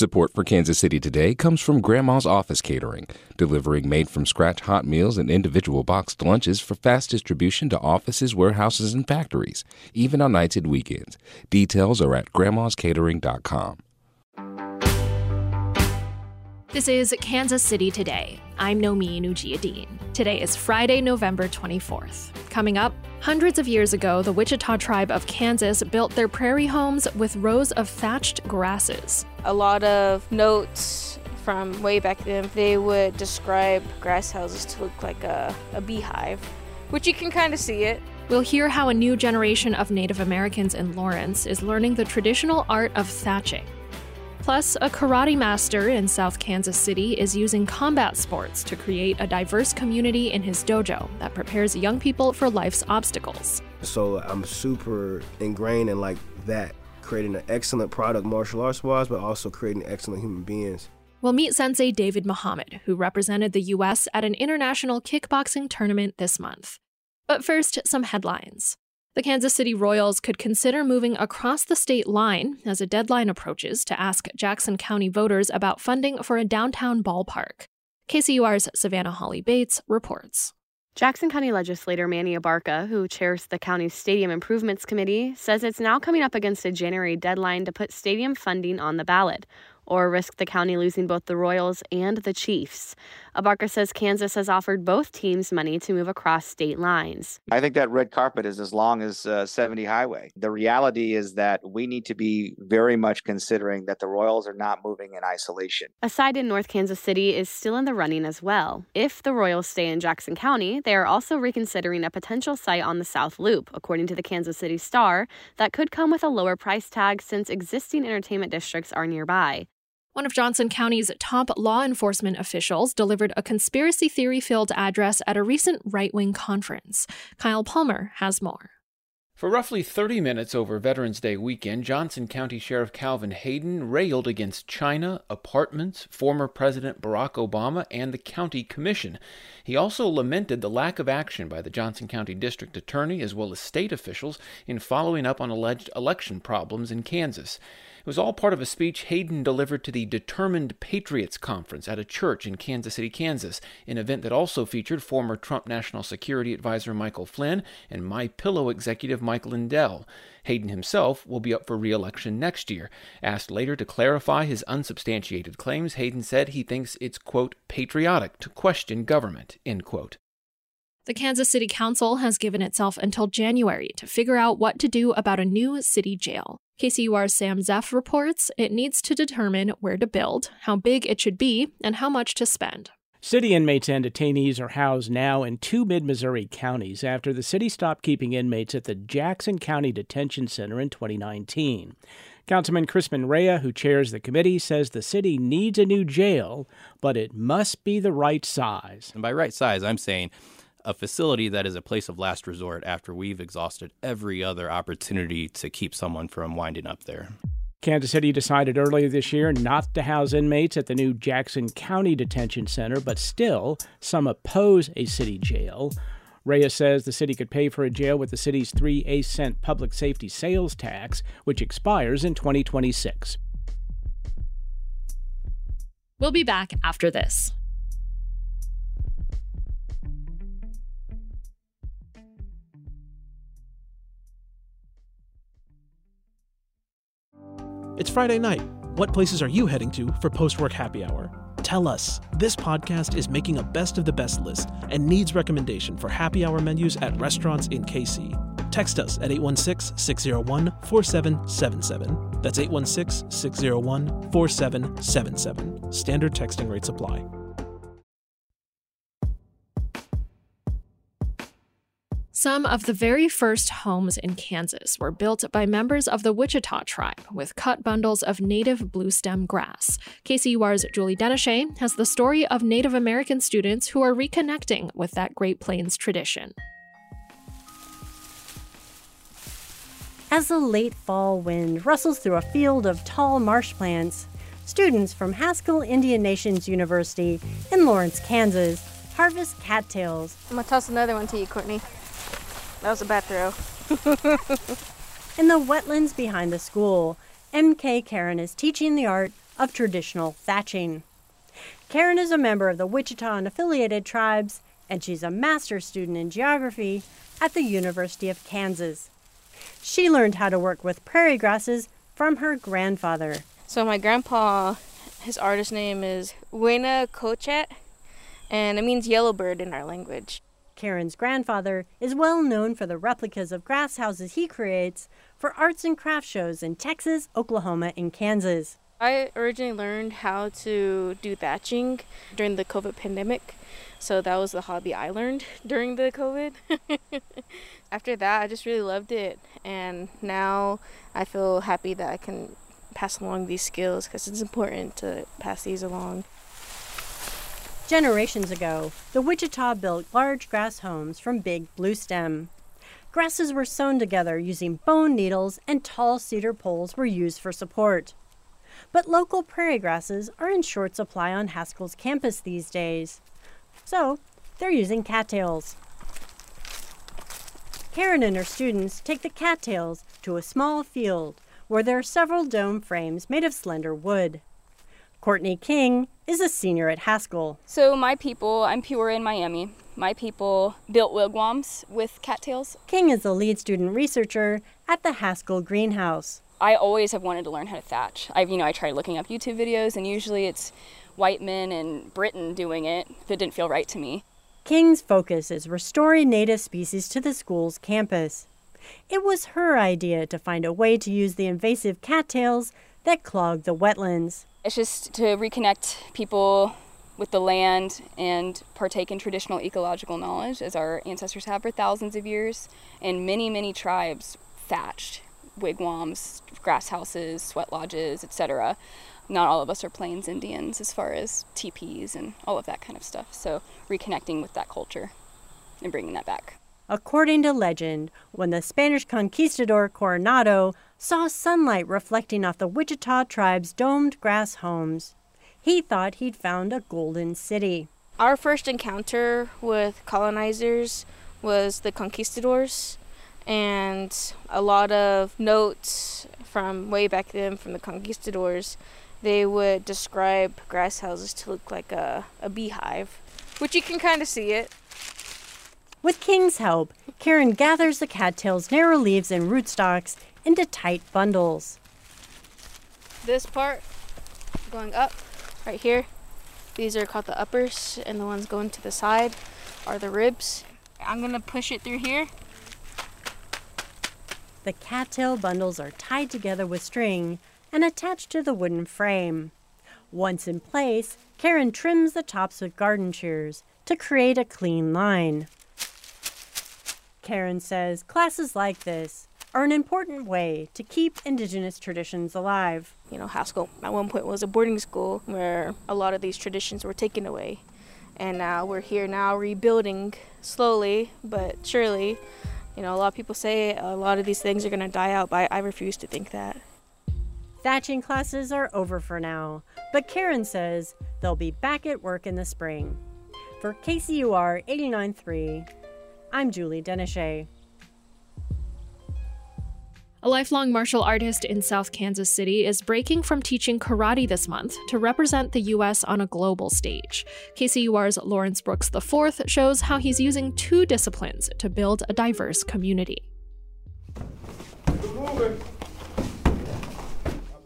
Support for Kansas City Today comes from Grandma's Office Catering, delivering made from scratch hot meals and individual boxed lunches for fast distribution to offices, warehouses, and factories, even on nights and weekends. Details are at grandmascatering.com. This is Kansas City Today. I'm Nomi dean Today is Friday, November 24th. Coming up, hundreds of years ago, the Wichita tribe of Kansas built their prairie homes with rows of thatched grasses. A lot of notes from way back then, they would describe grass houses to look like a, a beehive, which you can kind of see it. We'll hear how a new generation of Native Americans in Lawrence is learning the traditional art of thatching. Plus, a karate master in South Kansas City is using combat sports to create a diverse community in his dojo that prepares young people for life's obstacles. So I'm super ingrained in like that, creating an excellent product martial arts wise, but also creating excellent human beings. We'll meet Sensei David Muhammad, who represented the U.S. at an international kickboxing tournament this month. But first, some headlines. The Kansas City Royals could consider moving across the state line as a deadline approaches to ask Jackson County voters about funding for a downtown ballpark. KCUR's Savannah Hawley-Bates reports. Jackson County legislator Manny Abarca, who chairs the county's Stadium Improvements Committee, says it's now coming up against a January deadline to put stadium funding on the ballot or risk the county losing both the Royals and the Chiefs. Abarca says Kansas has offered both teams money to move across state lines. I think that red carpet is as long as uh, 70 Highway. The reality is that we need to be very much considering that the Royals are not moving in isolation. A side in North Kansas City is still in the running as well. If the Royals stay in Jackson County, they are also reconsidering a potential site on the South Loop, according to the Kansas City Star, that could come with a lower price tag since existing entertainment districts are nearby. One of Johnson County's top law enforcement officials delivered a conspiracy theory filled address at a recent right wing conference. Kyle Palmer has more. For roughly 30 minutes over Veterans Day weekend, Johnson County Sheriff Calvin Hayden railed against China, apartments, former President Barack Obama, and the county commission. He also lamented the lack of action by the Johnson County District Attorney as well as state officials in following up on alleged election problems in Kansas. It was all part of a speech Hayden delivered to the Determined Patriots Conference at a church in Kansas City, Kansas, an event that also featured former Trump National Security Advisor Michael Flynn and My Pillow executive Mike Lindell. Hayden himself will be up for re-election next year. Asked later to clarify his unsubstantiated claims, Hayden said he thinks it's quote patriotic to question government, end quote. The Kansas City Council has given itself until January to figure out what to do about a new city jail. KCUR's Sam Zeff reports it needs to determine where to build, how big it should be, and how much to spend. City inmates and detainees are housed now in two mid Missouri counties after the city stopped keeping inmates at the Jackson County Detention Center in 2019. Councilman Crispin Rea, who chairs the committee, says the city needs a new jail, but it must be the right size. And by right size, I'm saying a facility that is a place of last resort after we've exhausted every other opportunity to keep someone from winding up there. Kansas City decided earlier this year not to house inmates at the new Jackson County Detention Center, but still, some oppose a city jail. Reyes says the city could pay for a jail with the city's 3 A cent public safety sales tax, which expires in 2026. We'll be back after this. It's Friday night. What places are you heading to for post work happy hour? Tell us. This podcast is making a best of the best list and needs recommendation for happy hour menus at restaurants in KC. Text us at 816 601 4777. That's 816 601 4777. Standard texting rates apply. Some of the very first homes in Kansas were built by members of the Wichita tribe with cut bundles of native bluestem grass. KCUR's Julie Denesha has the story of Native American students who are reconnecting with that Great Plains tradition. As the late fall wind rustles through a field of tall marsh plants, students from Haskell Indian Nations University in Lawrence, Kansas, harvest cattails. I'm gonna toss another one to you, Courtney. That was a bad throw. In the wetlands behind the school, MK Karen is teaching the art of traditional thatching. Karen is a member of the Wichita and affiliated tribes, and she's a master's student in geography at the University of Kansas. She learned how to work with prairie grasses from her grandfather. So my grandpa, his artist name is Wena Kochet, and it means yellow bird in our language. Karen's grandfather is well known for the replicas of grass houses he creates for arts and craft shows in Texas, Oklahoma, and Kansas. I originally learned how to do thatching during the COVID pandemic. So that was the hobby I learned during the COVID. After that, I just really loved it. And now I feel happy that I can pass along these skills because it's important to pass these along. Generations ago, the Wichita built large grass homes from big bluestem. Grasses were sewn together using bone needles, and tall cedar poles were used for support. But local prairie grasses are in short supply on Haskell's campus these days. So, they're using cattails. Karen and her students take the cattails to a small field where there are several dome frames made of slender wood. Courtney King is a senior at Haskell. So, my people, I'm pure in Miami. My people built wigwams with cattails. King is the lead student researcher at the Haskell Greenhouse. I always have wanted to learn how to thatch. I've, you know, I tried looking up YouTube videos, and usually it's white men in Britain doing it that didn't feel right to me. King's focus is restoring native species to the school's campus. It was her idea to find a way to use the invasive cattails that clog the wetlands. It's just to reconnect people with the land and partake in traditional ecological knowledge as our ancestors have for thousands of years. And many, many tribes thatched wigwams, grass houses, sweat lodges, etc. Not all of us are Plains Indians as far as teepees and all of that kind of stuff. So reconnecting with that culture and bringing that back. According to legend, when the Spanish conquistador Coronado saw sunlight reflecting off the Wichita tribe's domed grass homes, he thought he'd found a golden city. Our first encounter with colonizers was the conquistadors, and a lot of notes from way back then from the conquistadors, they would describe grass houses to look like a, a beehive, which you can kind of see it. With King's help, Karen gathers the cattails' narrow leaves and rootstocks into tight bundles. This part going up right here, these are called the uppers, and the ones going to the side are the ribs. I'm gonna push it through here. The cattail bundles are tied together with string and attached to the wooden frame. Once in place, Karen trims the tops with garden shears to create a clean line. Karen says classes like this are an important way to keep Indigenous traditions alive. You know, Haskell at one point was a boarding school where a lot of these traditions were taken away. And now we're here now rebuilding slowly but surely. You know, a lot of people say a lot of these things are going to die out, but I refuse to think that. Thatching classes are over for now, but Karen says they'll be back at work in the spring. For KCUR 89.3, I'm Julie Denesha. A lifelong martial artist in South Kansas City is breaking from teaching karate this month to represent the U.S. on a global stage. KCUR's Lawrence Brooks IV shows how he's using two disciplines to build a diverse community.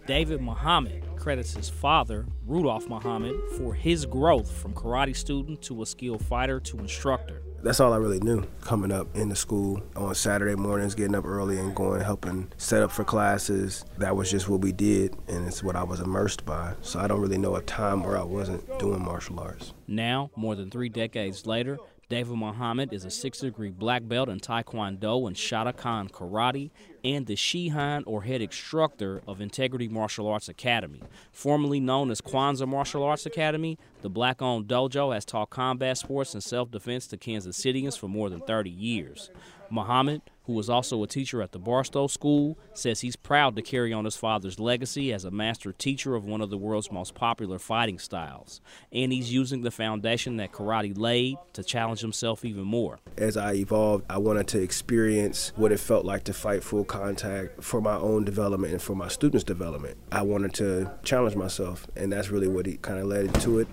David Muhammad credits his father, Rudolph Muhammad, for his growth from karate student to a skilled fighter to instructor. That's all I really knew coming up in the school on Saturday mornings, getting up early and going, helping set up for classes. That was just what we did, and it's what I was immersed by. So I don't really know a time where I wasn't doing martial arts. Now, more than three decades later, David Muhammad is a six degree black belt in Taekwondo and Shotokan Karate and the Shihan or head instructor of Integrity Martial Arts Academy. Formerly known as Kwanzaa Martial Arts Academy, the black owned dojo has taught combat sports and self defense to Kansas Citians for more than 30 years. Muhammad, who was also a teacher at the Barstow School, says he's proud to carry on his father's legacy as a master teacher of one of the world's most popular fighting styles. And he's using the foundation that karate laid to challenge himself even more. As I evolved, I wanted to experience what it felt like to fight full contact for my own development and for my students' development. I wanted to challenge myself, and that's really what kind of led into it.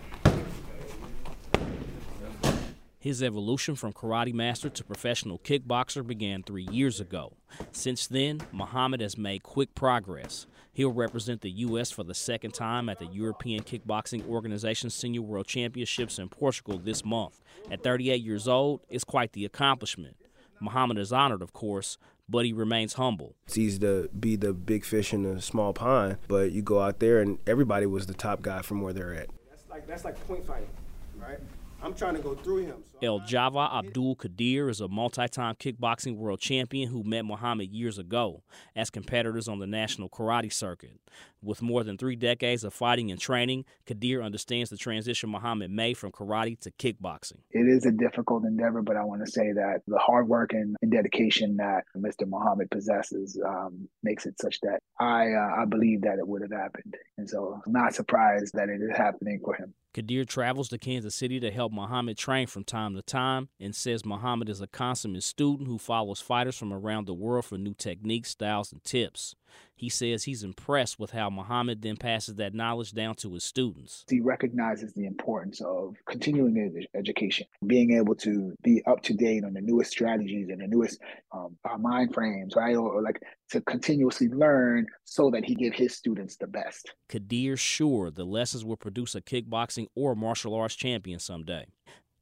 His evolution from karate master to professional kickboxer began three years ago. Since then, Muhammad has made quick progress. He'll represent the U.S. for the second time at the European Kickboxing Organization Senior World Championships in Portugal this month. At 38 years old, it's quite the accomplishment. Muhammad is honored, of course, but he remains humble. It's easy to be the big fish in a small pond, but you go out there and everybody was the top guy from where they're at. That's like that's like point fighting, right? I'm trying to go through him. So El Java Abdul Qadir is a multi time kickboxing world champion who met Muhammad years ago as competitors on the national karate circuit. With more than three decades of fighting and training, Kadir understands the transition Muhammad made from karate to kickboxing. It is a difficult endeavor, but I want to say that the hard work and, and dedication that Mr. Muhammad possesses um, makes it such that I uh, I believe that it would have happened, and so I'm not surprised that it is happening for him. Kadir travels to Kansas City to help Muhammad train from time to time and says Muhammad is a consummate student who follows fighters from around the world for new techniques, styles, and tips. He says he's impressed with how Muhammad then passes that knowledge down to his students. He recognizes the importance of continuing ed- education, being able to be up to date on the newest strategies and the newest um, uh, mind frames, right? Or, or like to continuously learn so that he give his students the best. Qadir's sure the lessons will produce a kickboxing or martial arts champion someday.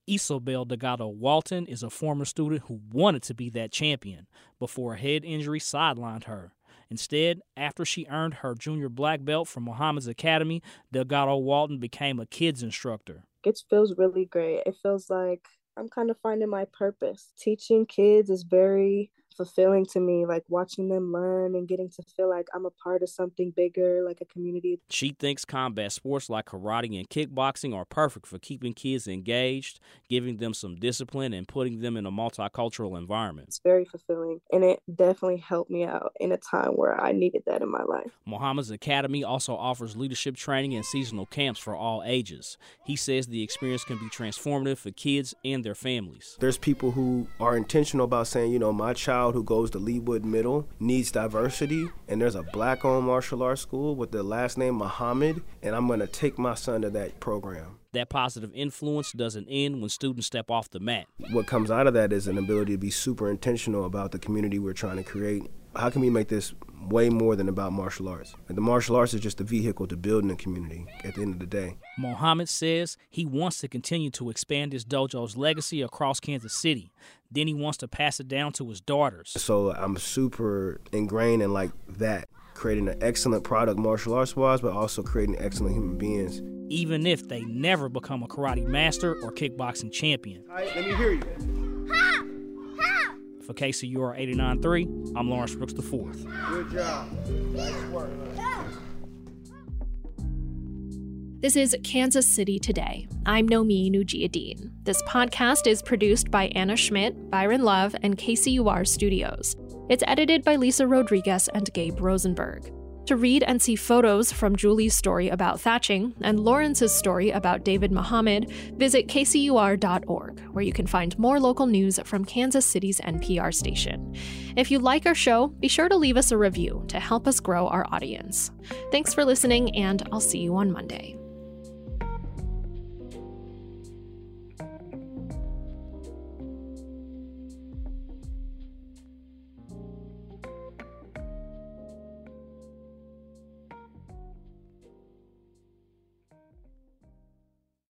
Isobel Delgado Walton is a former student who wanted to be that champion before a head injury sidelined her. Instead, after she earned her junior black belt from Muhammad's Academy, Delgado Walton became a kids instructor. It feels really great. It feels like I'm kind of finding my purpose. Teaching kids is very fulfilling to me, like watching them learn and getting to feel like I'm a part of something bigger, like a community. She thinks combat sports like karate and kickboxing are perfect for keeping kids engaged, giving them some discipline, and putting them in a multicultural environment. It's very fulfilling, and it definitely helped me out in a time where I needed that in my life. Muhammad's Academy also offers leadership training and seasonal camps for all ages. He says the experience can be transformative for kids and their families. There's people who are intentional about saying, you know, my child who goes to Leawood Middle needs diversity, and there's a black owned martial arts school with the last name Muhammad, and I'm to take my son to that program. That positive influence doesn't end when students step off the mat. What comes out of that is an ability to be super intentional about the community we're trying to create. How can we make this way more than about martial arts? And the martial arts is just a vehicle to building a community at the end of the day. Muhammad says he wants to continue to expand his dojo's legacy across Kansas City. Then he wants to pass it down to his daughters. So I'm super ingrained in like that, creating an excellent product martial arts wise, but also creating excellent human beings. Even if they never become a karate master or kickboxing champion. All right, let me hear you. For KCUR 89.3, I'm Lawrence Brooks IV. Good job. Nice work. This is Kansas City Today. I'm Nomin Ujiyediin. This podcast is produced by Anna Schmidt, Byron Love, and KCUR Studios. It's edited by Lisa Rodriguez and Gabe Rosenberg. To read and see photos from Julie's story about thatching and Lawrence's story about David Muhammad, visit kcur.org, where you can find more local news from Kansas City's NPR station. If you like our show, be sure to leave us a review to help us grow our audience. Thanks for listening, and I'll see you on Monday.